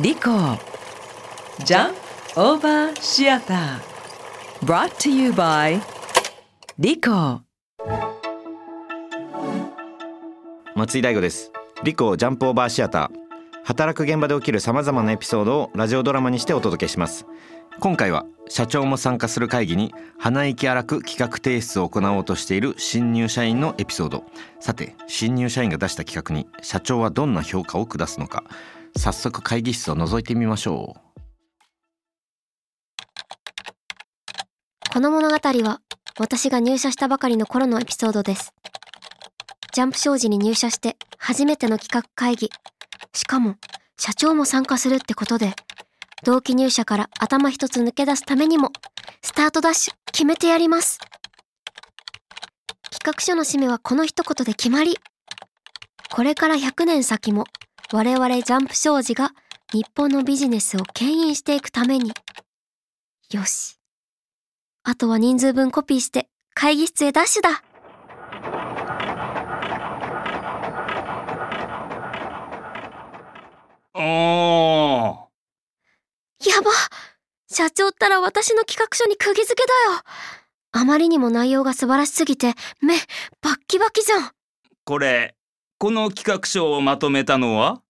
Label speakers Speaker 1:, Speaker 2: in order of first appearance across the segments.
Speaker 1: リコジャンオーバーシアター brought to you by リコ
Speaker 2: 松井大吾です。リコジャンプオーバーシアター働く現場で起きるさまざまなエピソードをラジオドラマにしてお届けします。今回は社長も参加する会議に鼻息荒く企画提出を行おうとしている新入社員のエピソード。さて新入社員が出した企画に社長はどんな評価を下すのか。早速会議室を覗いてみましょう
Speaker 3: この物語は私が入社したばかりの頃のエピソードです。ジャンプ商事に入社して初めての企画会議。しかも社長も参加するってことで、同期入社から頭一つ抜け出すためにも、スタートダッシュ決めてやります。企画書の締めはこの一言で決まり。これから100年先も我々ジャンプ商事が日本のビジネスを牽引していくために。よし。あとは人数分コピーして会議室へダッシュだ。
Speaker 4: おー。
Speaker 3: やば。社長ったら私の企画書に釘付けだよ。あまりにも内容が素晴らしすぎて目バッキバキじゃん。は
Speaker 4: これこの企画書をまとめたのは？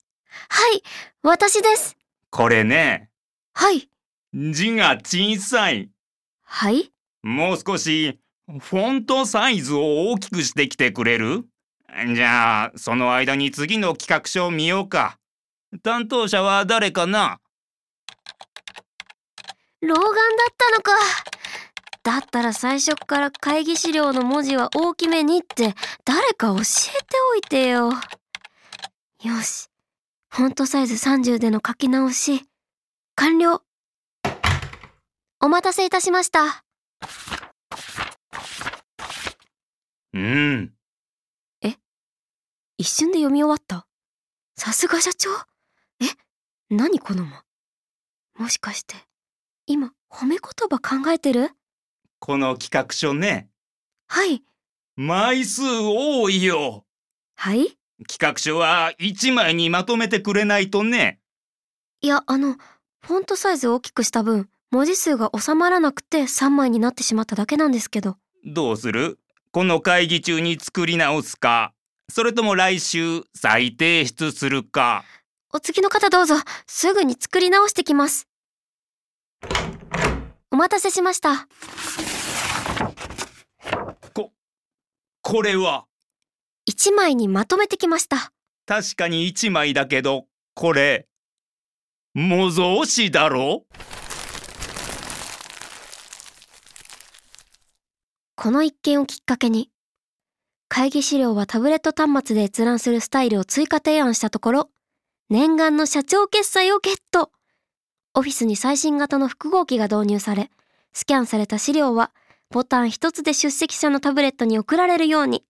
Speaker 4: い
Speaker 3: 私です。
Speaker 4: これね。
Speaker 3: はい。
Speaker 4: 字が小さい。
Speaker 3: はい。
Speaker 4: もう少しフォントサイズを大きくしてきてくれる？じゃあその間に次の企画書を見ようか。担当者は誰かな？
Speaker 3: 老眼だったのか。だったら最初っから会議資料の文字は大きめにって誰か教えておいてよ。よしフォントサイズ30での書き直し。完了。お待たせいたしました。
Speaker 4: うん。
Speaker 3: 一瞬で読み終わった？さすが社長。え？何この間？もしかして今褒め言葉考えてる？
Speaker 4: この企画書ね。
Speaker 3: はい。
Speaker 4: 枚数多いよ。
Speaker 3: はい？
Speaker 4: 企画書は1枚にまとめてくれないとね。
Speaker 3: いやあのフォントサイズを大きくした分文字数が収まらなくて3枚になってしまっただけなんですけど。
Speaker 4: どうする？この会議中に作り直すか？それとも来週再提出するか？
Speaker 3: お次の方どうぞ。すぐに作り直してきます。お待たせしました。
Speaker 4: これは？
Speaker 3: 1枚にまとめてきました。
Speaker 4: 確かに1枚だけどこれ模造紙だろ？
Speaker 3: この一件をきっかけに会議資料はタブレット端末で閲覧するスタイルを追加提案したところ念願の社長決済をゲット。オフィスに最新型の複合機が導入されスキャンされた資料はボタン一つで出席者のタブレットに送られるように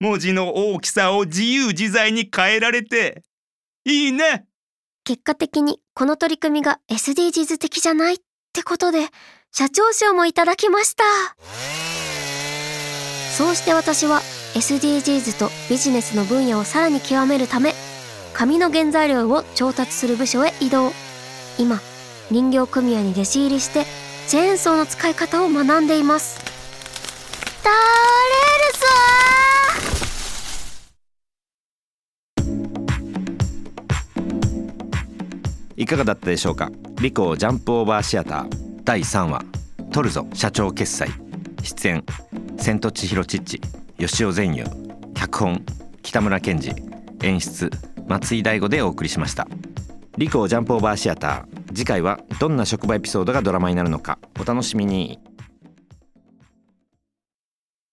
Speaker 4: 文字の大きさを自由自在に変えられていいね。
Speaker 3: 結果的にこの取り組みが SDGs 的じゃないってことで社長賞もいただきました。そうして私は SDGs とビジネスの分野をさらに極めるため紙の原材料を調達する部署へ移動。今林業組合に弟子入りしてチェーンソーの使い方を学んでいます。倒れ
Speaker 2: いかがだったでしょうか？リコジャンプオーバーシアター第3話「取るぞ社長決済」出演千と千尋チッチ。吉尾善友脚本北村健二演出松井大吾でお送りしました。リコジャンプオーバーシアター。次回はどんな職場エピソードがドラマになるのか。お楽しみに。